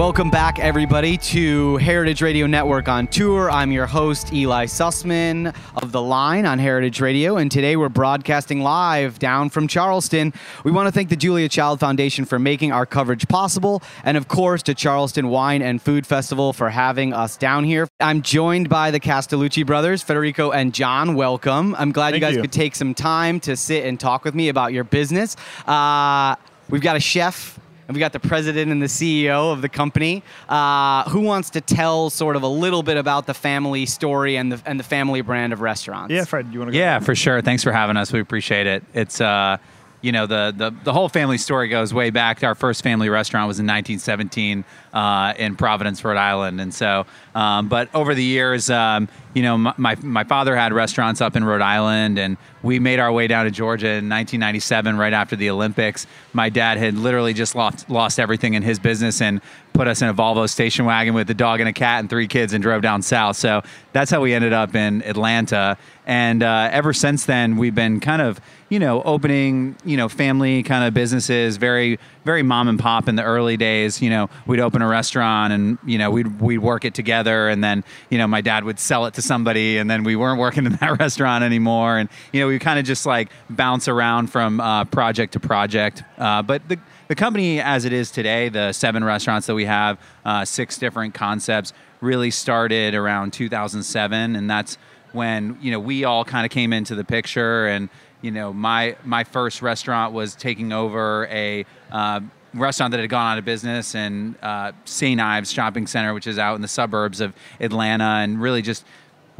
Welcome back, everybody, to Heritage Radio Network on tour. I'm your host, Eli Sussman of The Line on Heritage Radio, and today we're broadcasting live down from Charleston. We want to thank the Julia Child Foundation for making our coverage possible, and of course, to Charleston Wine and Food Festival for having us down here. I'm joined by the Castellucci brothers, Federico and John. Welcome. I'm glad you guys you. could take some time to sit and talk with me about your business. Uh, we've got a chef and we got the president and the CEO of the company. Uh, who wants to tell sort of a little bit about the family story and the and the family brand of restaurants? Yeah, Fred, you want to go? Yeah, for sure. Thanks for having us. We appreciate it. It's uh, you know, the the the whole family story goes way back. Our first family restaurant was in 1917 uh, in Providence, Rhode Island, and so. Um, but over the years, um, you know, my, my father had restaurants up in Rhode Island, and we made our way down to Georgia in 1997, right after the Olympics. My dad had literally just lost lost everything in his business and put us in a Volvo station wagon with a dog and a cat and three kids and drove down south. So that's how we ended up in Atlanta. And uh, ever since then, we've been kind of, you know, opening, you know, family kind of businesses, very, very mom and pop in the early days. You know, we'd open a restaurant and, you know, we'd, we'd work it together. And then, you know, my dad would sell it to somebody and then we weren't working in that restaurant anymore. And, you know, we kind of just like bounce around from uh, project to project. Uh, but the, the company as it is today, the seven restaurants that we have, uh, six different concepts, really started around 2007, and that's when you know we all kind of came into the picture. And you know, my my first restaurant was taking over a uh, restaurant that had gone out of business in uh, St. Ives Shopping Center, which is out in the suburbs of Atlanta, and really just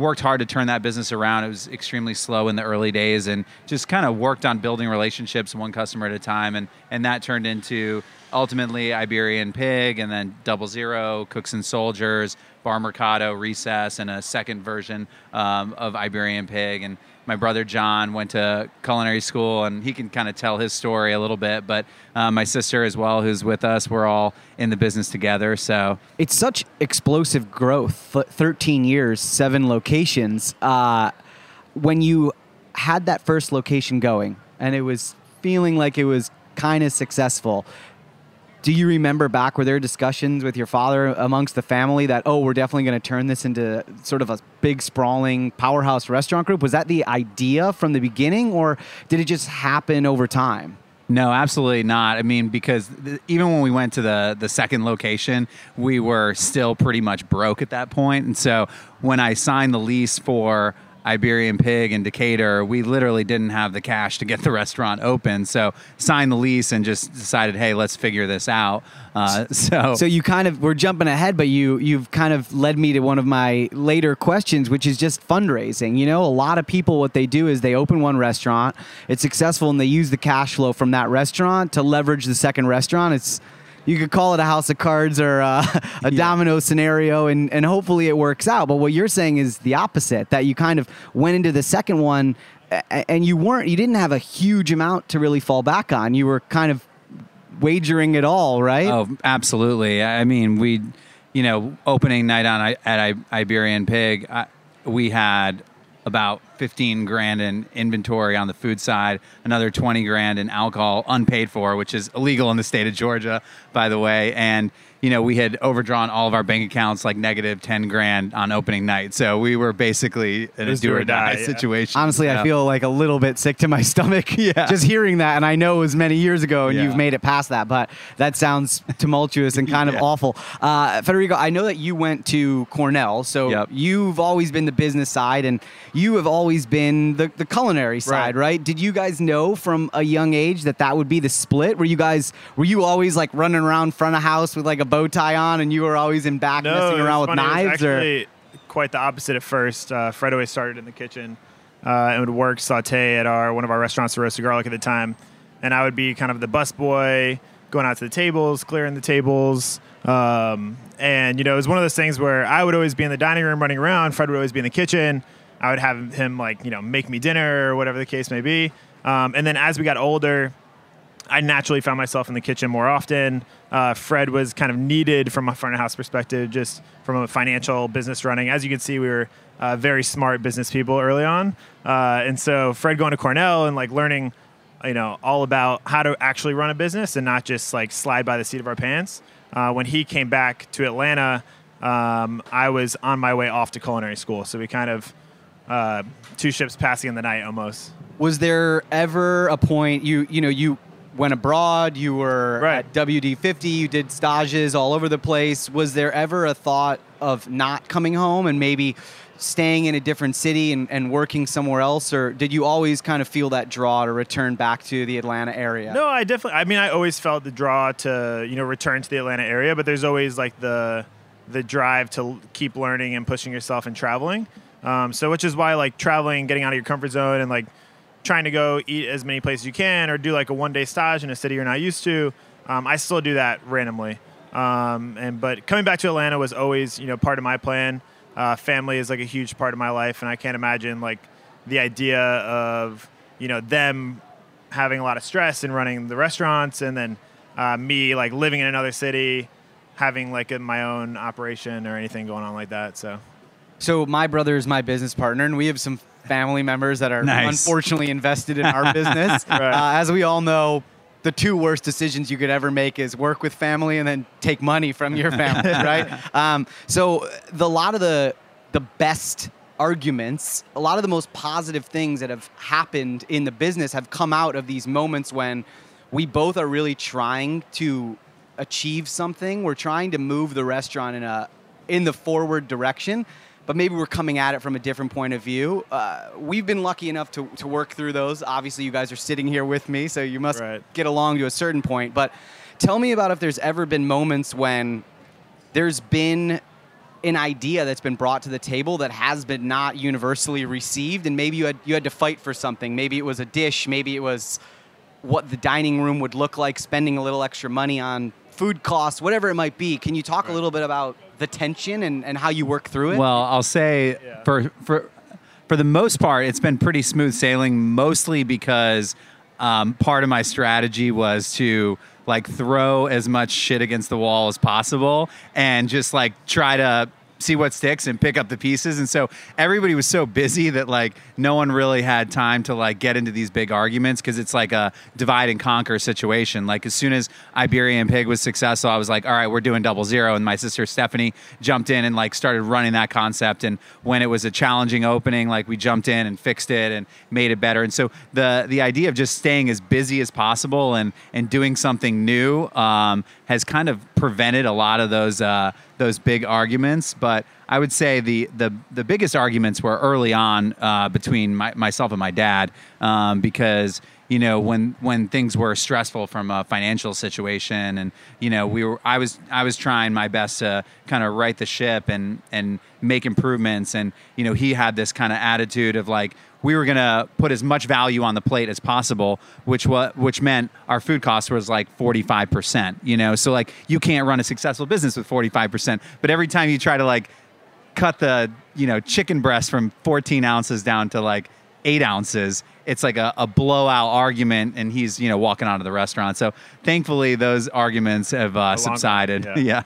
worked hard to turn that business around. It was extremely slow in the early days and just kind of worked on building relationships one customer at a time. And, and that turned into ultimately Iberian Pig and then Double Zero, Cooks and Soldiers, Bar Mercado, Recess, and a second version um, of Iberian Pig. And my brother John went to culinary school and he can kind of tell his story a little bit. But uh, my sister as well, who's with us, we're all in the business together. So It's such explosive growth. Thirteen years, seven locations. Uh, when you had that first location going and it was feeling like it was kind of successful, do you remember back were there discussions with your father amongst the family that oh we're definitely going to turn this into sort of a big sprawling powerhouse restaurant group was that the idea from the beginning or did it just happen over time No, absolutely not. I mean, because th- even when we went to the the second location, we were still pretty much broke at that point. And so when I signed the lease for Iberian Pig in Decatur, we literally didn't have the cash to get the restaurant open. So signed the lease and just decided, hey, let's figure this out. Uh, so So you kind of we're jumping ahead, but you you've kind of led me to one of my later questions, which is just fundraising. You know, a lot of people what they do is they open one restaurant, it's successful, and they use the cash flow from that restaurant to leverage the second restaurant. It's you could call it a house of cards or uh, a domino scenario, and, and hopefully it works out. But what you're saying is the opposite that you kind of went into the second one and you weren't, you didn't have a huge amount to really fall back on. You were kind of wagering it all, right? Oh, absolutely. I mean, we, you know, opening night on at I- Iberian Pig, I, we had about 15 grand in inventory on the food side, another 20 grand in alcohol unpaid for, which is illegal in the state of Georgia, by the way. And, you know, we had overdrawn all of our bank accounts like negative 10 grand on opening night. So we were basically in a do do or or die die, yeah. situation. Honestly, I feel like a little bit sick to my stomach. Yeah. Just hearing that, and I know it was many years ago, and Yeah. you've made it past that, but that sounds tumultuous and kind Yeah. of awful. Uh, Federico, I know that you went to Cornell, so Yep. you've always been the business side, and you have always been the, the culinary side, Right. right. Did you guys know from a young age that that would be the split? Were you guys were you always like running around front of house with like a bow tie on, and you were always in back No, messing around with funny. Knives, or quite the opposite at first. Uh, Fred always started in the kitchen uh, and would work saute at our one of our restaurants, the Roasted Garlic, at the time, and I would be kind of the bus boy, going out to the tables, clearing the tables. Um, and you know, it was one of those things where I would always be in the dining room running around. Fred would always be in the kitchen. I would have him like you know make me dinner or whatever the case may be. Um, and then as we got older, I naturally found myself in the kitchen more often. Uh, Fred was kind of needed from a front of house perspective, just from a financial business running. As you can see, we were uh, very smart business people early on, uh, and so Fred going to Cornell and like learning, you know, all about how to actually run a business and not just like slide by the seat of our pants uh, when he came back to Atlanta, um, I was on my way off to culinary school. So we kind of uh, two ships passing in the night almost. Was there ever a point you you know you went abroad, you were Right. at WD50, you did stages all over the place. Was there ever a thought of not coming home and maybe staying in a different city and, and working somewhere else or did you always kind of feel that draw to return back to the Atlanta area? No, I definitely. I mean, I always felt the draw to you know return to the Atlanta area, but there's always like the the drive to keep learning and pushing yourself and traveling. Um, so, which is why like traveling, getting out of your comfort zone, and like trying to go eat as many places you can, or do like a one day stage in a city you're not used to. Um, I still do that randomly. Um, and but coming back to Atlanta was always you know part of my plan. Uh, family is like a huge part of my life, and I can't imagine like the idea of you know them having a lot of stress and running the restaurants, and then uh, me like living in another city, having like a, my own operation or anything going on like that. So So my brother is my business partner, and we have some family members that are Nice. unfortunately invested in our business. Right. uh, as we all know, the two worst decisions you could ever make is work with family and then take money from your family, right? Um, so the lot of the the best arguments, a lot of the most positive things that have happened in the business have come out of these moments when we both are really trying to achieve something. We're trying to move the restaurant in a in the forward direction, but maybe we're coming at it from a different point of view. Uh, we've been lucky enough to, to work through those. Obviously, you guys are sitting here with me, so you must Right. get along to a certain point. But tell me about if there's ever been moments when there's been an idea that's been brought to the table that has been not universally received, and maybe you had you had to fight for something. Maybe it was a dish. Maybe it was what the dining room would look like, spending a little extra money on food costs, whatever it might be. Can you talk a little bit about the tension and, and how you work through it? Well, I'll say Yeah. for for for the most part, it's been pretty smooth sailing. Mostly because um, part of my strategy was to like throw as much shit against the wall as possible and just like try to see what sticks and pick up the pieces. And so everybody was so busy that like no one really had time to like get into these big arguments because it's like a divide and conquer situation. Like as soon as Iberian Pig was successful, I was like, all right, we're doing double zero. And my sister Stephanie jumped in and like started running that concept. And when it was a challenging opening, like we jumped in and fixed it and made it better. And so the the idea of just staying as busy as possible and and doing something new um, has kind of prevented a lot of those uh, those big arguments. But I would say the the the biggest arguments were early on uh, between my, myself and my dad um, because you know when when things were stressful from a financial situation and you know we were I was I was trying my best to kind of right the ship and and make improvements and you know he had this kind of attitude of like we were gonna put as much value on the plate as possible, which what which meant our food cost was like forty five percent. You know, so like you can't run a successful business with forty five percent. But every time you try to like cut the you know chicken breast from fourteen ounces down to like eight ounces, it's like a, a blowout argument, and he's you know walking out of the restaurant. So thankfully, those arguments have uh, subsided. yeah. yeah.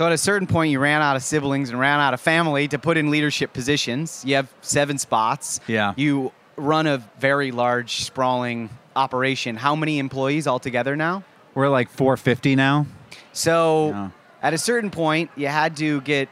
So at a certain point, you ran out of siblings and ran out of family to put in leadership positions. You have seven spots. Yeah. You run a very large, sprawling operation. How many employees altogether now? We're like four fifty now. So at a certain point, you had to get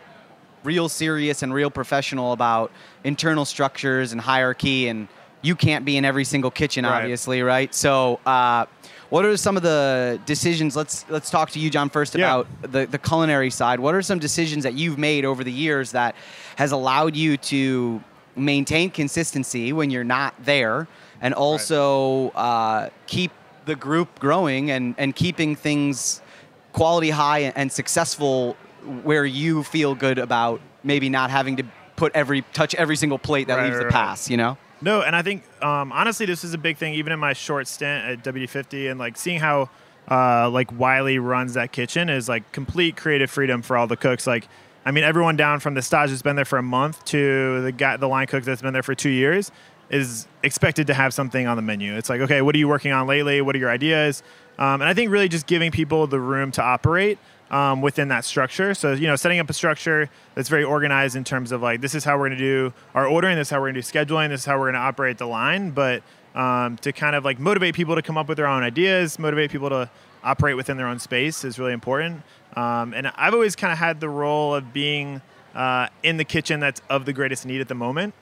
real serious and real professional about internal structures and hierarchy and you can't be in every single kitchen Right. obviously right so uh, what are some of the decisions let's let's talk to you john first Yeah. about the, the culinary side what are some decisions that you've made over the years that has allowed you to maintain consistency when you're not there and also uh, keep the group growing and, and keeping things quality high and successful where you feel good about maybe not having to put every touch every single plate that Right, leaves right, the right. pass you know No, and I think um, honestly, this is a big thing. Even in my short stint at WD50, and like seeing how uh, like Wylie runs that kitchen is like complete creative freedom for all the cooks. Like, I mean, everyone down from the stage that's been there for a month to the guy, the line cook that's been there for two years, is expected to have something on the menu. It's like, okay, what are you working on lately? What are your ideas? Um, and I think really just giving people the room to operate um, within that structure. So, you know, setting up a structure that's very organized in terms of like, this is how we're going to do our ordering, this is how we're going to do scheduling, this is how we're going to operate the line. But um, to kind of like motivate people to come up with their own ideas, motivate people to operate within their own space is really important. Um, and I've always kind of had the role of being uh, in the kitchen that's of the greatest need at the moment.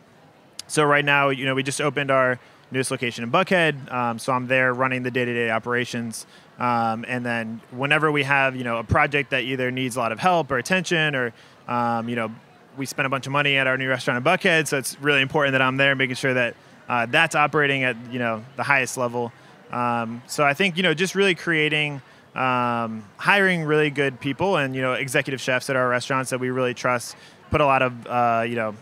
So right now, you know, we just opened our newest location in Buckhead. Um, so I'm there running the day-to-day operations. Um, and then whenever we have, you know, a project that either needs a lot of help or attention, or um, you know, we spent a bunch of money at our new restaurant in Buckhead, so it's really important that I'm there, making sure that uh, that's operating at you know the highest level. Um, so I think you know just really creating, um, hiring really good people and you know executive chefs at our restaurants that we really trust, put a lot of uh, you know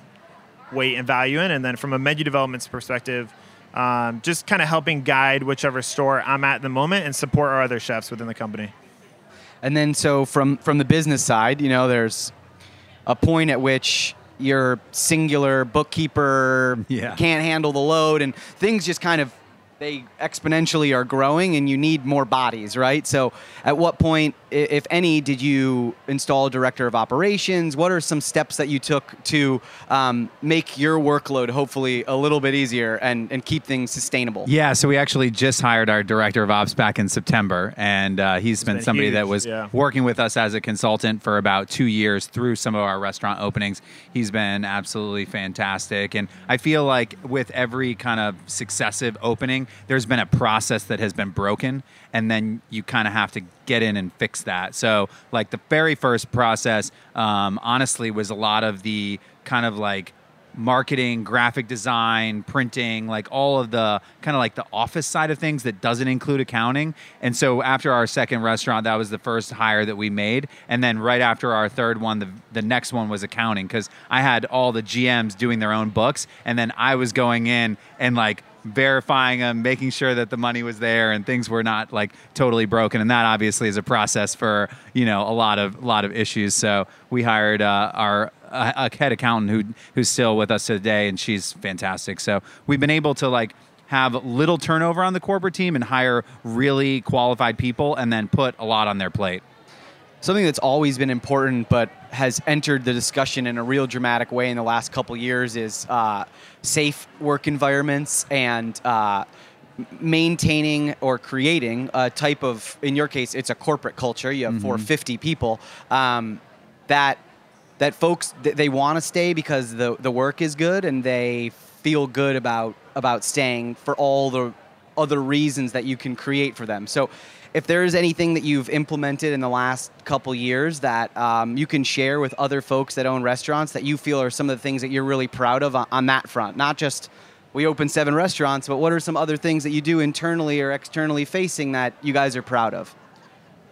weight and value in, and then from a menu development perspective um, just kind of helping guide whichever store I'm at in the moment and support our other chefs within the company. And then, so from from the business side, you know, there's a point at which your singular bookkeeper Yeah. can't handle the load, and things just kind of they exponentially are growing, and you need more bodies, right? So, at what point, if any, did you install a director of operations? What are some steps that you took to um, make your workload hopefully a little bit easier and, and keep things sustainable? Yeah, so we actually just hired our director of ops back in September, and uh, he's been, been somebody that was yeah. working with us as a consultant for about two years through some of our restaurant openings. He's been absolutely fantastic, and I feel like with every kind of successive opening, there's been a process that has been broken, and then you kind of have to get in and fix that. So, like the very first process, um, honestly, was a lot of the kind of like marketing, graphic design, printing, like all of the kind of like the office side of things that doesn't include accounting. And so after our second restaurant, that was the first hire that we made. And then right after our third one, the, the next one was accounting because I had all the GMs doing their own books. And then I was going in and like verifying them, making sure that the money was there and things were not like totally broken. And that obviously is a process for you know a lot of a lot of issues. So we hired uh, our a head accountant who who's still with us today, and she's fantastic. So we've been able to like have little turnover on the corporate team and hire really qualified people, and then put a lot on their plate. something that's always been important but has entered the discussion in a real dramatic way in the last couple years is uh, safe work environments and uh, maintaining or creating a type of in your case it's a corporate culture you have 450 people um, that that folks they want to stay because the the work is good and they feel good about about staying for all the other reasons that you can create for them. So, if there is anything that you've implemented in the last couple years that um, you can share with other folks that own restaurants that you feel are some of the things that you're really proud of on, on that front, not just we open seven restaurants, but what are some other things that you do internally or externally facing that you guys are proud of?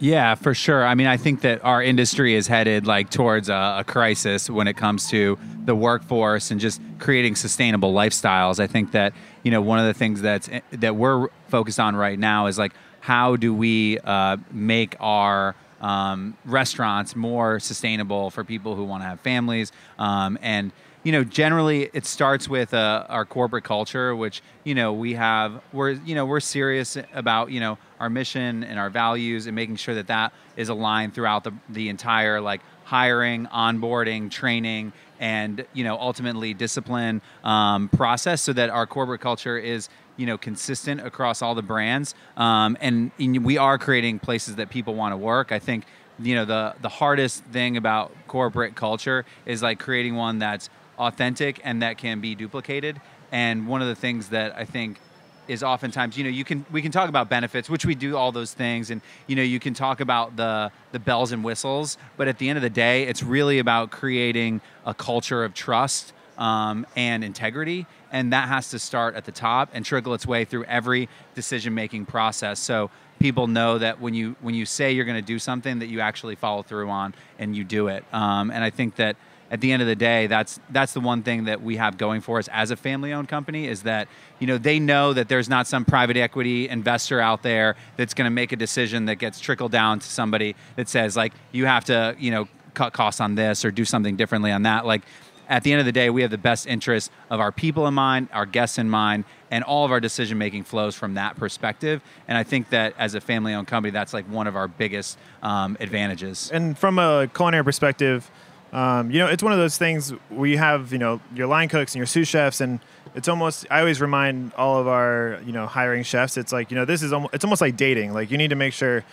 Yeah, for sure. I mean, I think that our industry is headed like towards a, a crisis when it comes to the workforce and just creating sustainable lifestyles. I think that you know one of the things that's that we're focused on right now is like how do we uh, make our um, restaurants more sustainable for people who want to have families um, and you know generally it starts with uh, our corporate culture which you know we have we're you know we're serious about you know our mission and our values and making sure that that is aligned throughout the, the entire like hiring onboarding training and you know ultimately discipline um, process so that our corporate culture is you know consistent across all the brands um, and, and we are creating places that people want to work. I think you know the the hardest thing about corporate culture is like creating one that's authentic and that can be duplicated. And one of the things that i think is oftentimes you know you can we can talk about benefits which we do all those things. And you know you can talk about the the bells and whistles. But at the end of the day it's really about creating a culture of trust um, and integrity. And that has to start at the top and trickle its way through every decision making process. So people know that when you when you say you're going to do something that you actually follow through on and you do it. Um, and i think that at the end of the day, that's that's the one thing that we have going for us as a family-owned company is that you know they know that there's not some private equity investor out there that's going to make a decision that gets trickled down to somebody that says like you have to you know cut costs on this or do something differently on that. Like at the end of the day, we have the best interests of our people in mind, our guests in mind, and all of our decision making flows from that perspective. And I think that as a family owned company, that's like one of our biggest um, advantages. And from a culinary perspective, um, you know, it's one of those things we have, you know, your line cooks and your sous chefs, and it's almost. I always remind all of our, you know, hiring chefs, it's like, you know, this is almost, it's almost like dating. Like you need to make sure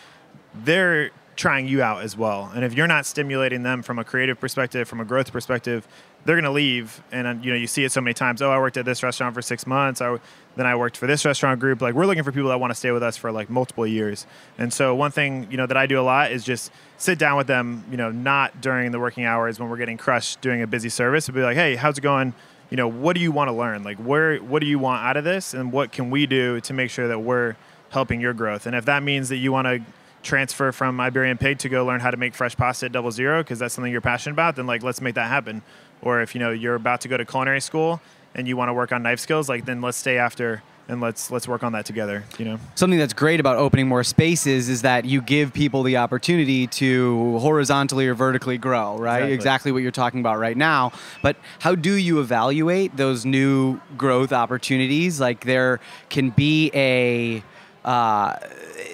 they're trying you out as well. And if you're not stimulating them from a creative perspective, from a growth perspective, they're going to leave. And uh, you know, you see it so many times. Oh, I worked at this restaurant for six months. I, then I worked for this restaurant group. Like we're looking for people that want to stay with us for like multiple years. And so one thing you know that I do a lot is just sit down with them. You know, not during the working hours when we're getting crushed doing a busy service, but be like, hey, how's it going? You know, what do you want to learn? Like, where, what do you want out of this, and what can we do to make sure that we're helping your growth? And if that means that you want to transfer from Iberian Pig to go learn how to make fresh pasta at Double Zero because that's something you're passionate about, then like let's make that happen. Or if you know you're about to go to culinary school and you want to work on knife skills, like then let's stay after and let's let's work on that together. You know, something that's great about opening more spaces is that you give people the opportunity to horizontally or vertically grow. Right, exactly, exactly what you're talking about right now. But how do you evaluate those new growth opportunities? Like there can be a uh,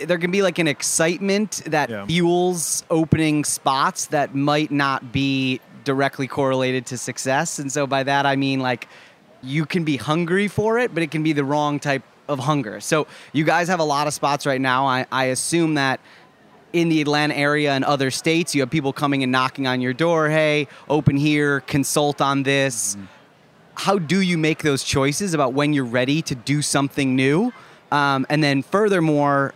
there can be like an excitement that yeah. fuels opening spots that might not be directly correlated to success. And so by that I mean like you can be hungry for it, but it can be the wrong type of hunger. So you guys have a lot of spots right now. I, I assume that in the Atlanta area and other states, you have people coming and knocking on your door. Hey, open here, consult on this. Mm-hmm. How do you make those choices about when you're ready to do something new? Um, and then, furthermore,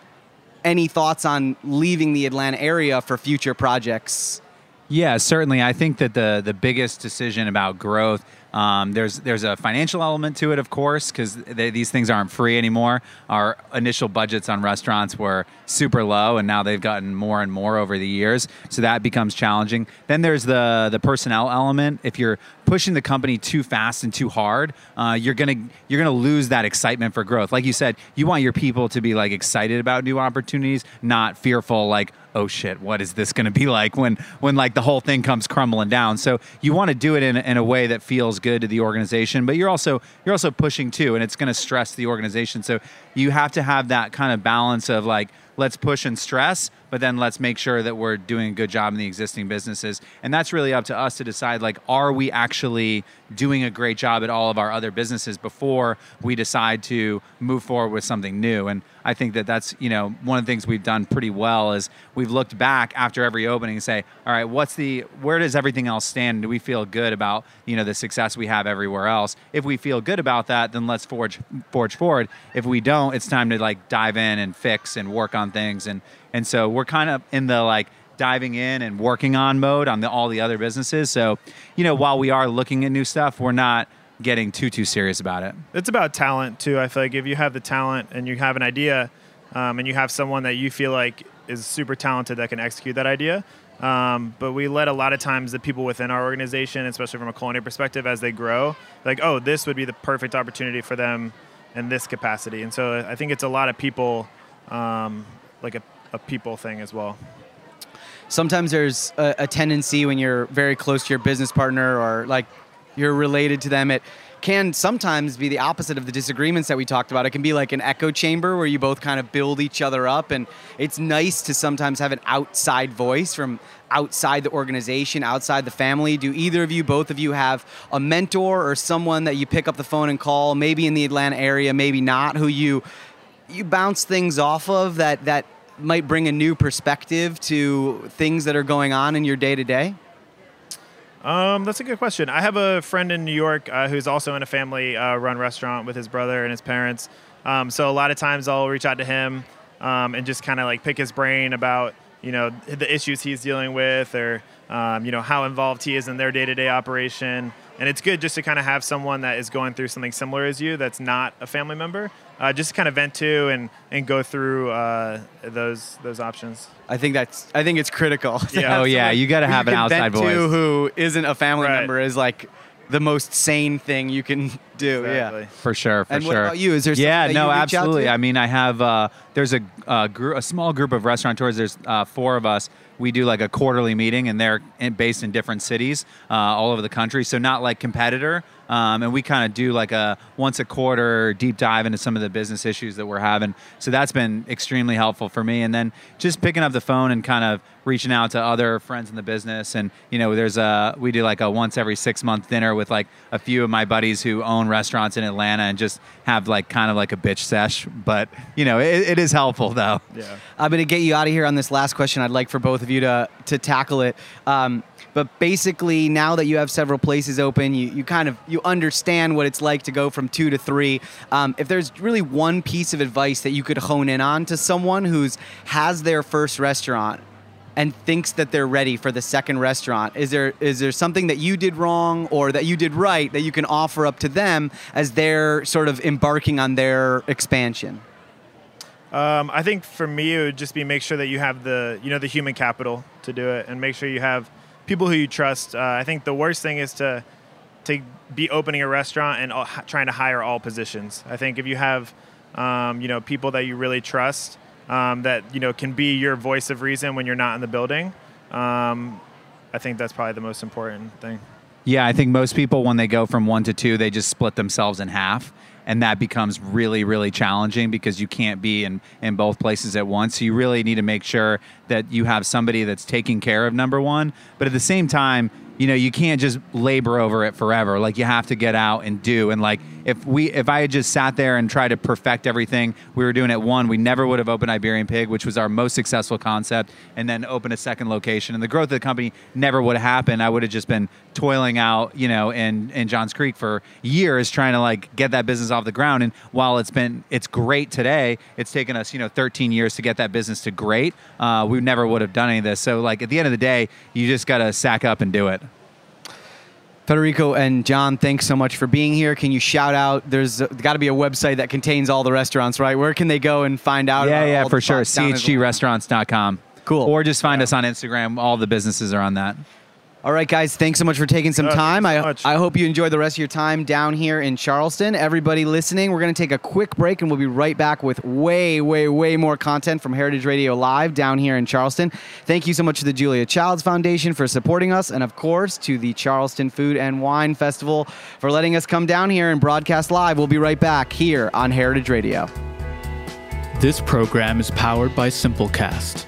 any thoughts on leaving the Atlanta area for future projects? Yeah, certainly. I think that the the biggest decision about growth um, there's there's a financial element to it, of course, because these things aren't free anymore. Our initial budgets on restaurants were super low, and now they've gotten more and more over the years. So that becomes challenging. Then there's the the personnel element. If you're pushing the company too fast and too hard, uh, you're gonna you're gonna lose that excitement for growth. Like you said, you want your people to be like excited about new opportunities, not fearful. Like oh shit, what is this going to be like when when like the whole thing comes crumbling down? So you want to do it in, in a way that feels good to the organization, but you're also you're also pushing too, and it's going to stress the organization. So you have to have that kind of balance of like let's push and stress, but then let's make sure that we're doing a good job in the existing businesses. And that's really up to us to decide like, are we actually doing a great job at all of our other businesses before we decide to move forward with something new? And I think that that's, you know, one of the things we've done pretty well is we've looked back after every opening and say, all right, what's the, where does everything else stand? Do we feel good about, you know, the success we have everywhere else? If we feel good about that, then let's forge, forge forward. If we don't, it's time to like dive in and fix and work on things and, and so we're kind of in the like diving in and working on mode on the, all the other businesses. So, you know, while we are looking at new stuff, we're not getting too too serious about it. It's about talent too. I feel like if you have the talent and you have an idea, um, and you have someone that you feel like is super talented that can execute that idea. Um, but we let a lot of times the people within our organization, especially from a culinary perspective, as they grow, like, oh, this would be the perfect opportunity for them in this capacity. And so I think it's a lot of people, um, like a a people thing as well. Sometimes there's a, a tendency when you're very close to your business partner or like you're related to them. It can sometimes be the opposite of the disagreements that we talked about. It can be like an echo chamber where you both kind of build each other up. And it's nice to sometimes have an outside voice from outside the organization, outside the family. Do either of you, both of you, have a mentor or someone that you pick up the phone and call, maybe in the Atlanta area, maybe not, who you you bounce things off of that that might bring a new perspective to things that are going on in your day to day? Um, that's a good question. I have a friend in New York uh, who's also in a family uh, run restaurant with his brother and his parents. Um, so a lot of times I'll reach out to him um, and just kind of like pick his brain about you know the issues he's dealing with or um, you know how involved he is in their day-to-day operation and it's good just to kind of have someone that is going through something similar as you that's not a family member uh, just to kind of vent to and, and go through uh, those those options i think that's i think it's critical yeah. oh yeah you got to have an outside voice who isn't a family right. member is like the most sane thing you can do. Exactly. Yeah, for sure, for and sure. What about you? Is there? Yeah, no, absolutely. I mean, I have. Uh, there's a a, gr- a small group of restaurateurs. There's uh, four of us. We do like a quarterly meeting, and they're based in different cities uh, all over the country. So not like competitor, um, and we kind of do like a once a quarter deep dive into some of the business issues that we're having. So that's been extremely helpful for me. And then just picking up the phone and kind of reaching out to other friends in the business. And you know, there's a we do like a once every six month dinner with like a few of my buddies who own restaurants in Atlanta and just have like kind of like a bitch sesh. But you know, it, it is helpful though. Yeah. I'm going to get you out of here on this last question. I'd like for both of you to to tackle it. Um, but basically, now that you have several places open, you, you kind of you understand what it's like to go from two to three. Um, if there's really one piece of advice that you could hone in on to someone who's has their first restaurant and thinks that they're ready for the second restaurant, is there is there something that you did wrong or that you did right that you can offer up to them as they're sort of embarking on their expansion? Um, I think for me, it would just be make sure that you have the you know the human capital to do it, and make sure you have people who you trust. Uh, I think the worst thing is to to be opening a restaurant and all, trying to hire all positions. I think if you have um, you know people that you really trust um, that you know can be your voice of reason when you're not in the building, um, I think that's probably the most important thing. Yeah, I think most people when they go from one to two, they just split themselves in half. And that becomes really, really challenging because you can't be in, in both places at once. So you really need to make sure that you have somebody that's taking care of number one. But at the same time, you know you can't just labor over it forever like you have to get out and do and like if we if i had just sat there and tried to perfect everything we were doing at one we never would have opened iberian pig which was our most successful concept and then opened a second location. And the growth of the company never would have happened. I would have just been toiling out you know in in johns creek for years trying to like get that business off the ground. And while it's been it's great today it's taken us you know 13 years to get that business to great uh, we never would have done any of this. So like at the end of the day you just got to sack up and do it Federico and John, thanks so much for being here. Can you shout out? There's got to be a website that contains all the restaurants, right? Where can they go and find out? Yeah, about yeah, all for sure. spots down in CHGrestaurants.com. Cool. Or just find us on Instagram. All the businesses are on that. All right, guys, thanks so much for taking some time. thanks so I. I hope you enjoyed the rest of your time down here in Charleston. Everybody listening, we're going to take a quick break and we'll be right back with way, way, way more content from Heritage Radio Live down here in Charleston. Thank you so much to the Julia Childs Foundation for supporting us, and of course to the Charleston Food and Wine Festival for letting us come down here and broadcast live. We'll be right back here on Heritage Radio. This program is powered by Simplecast.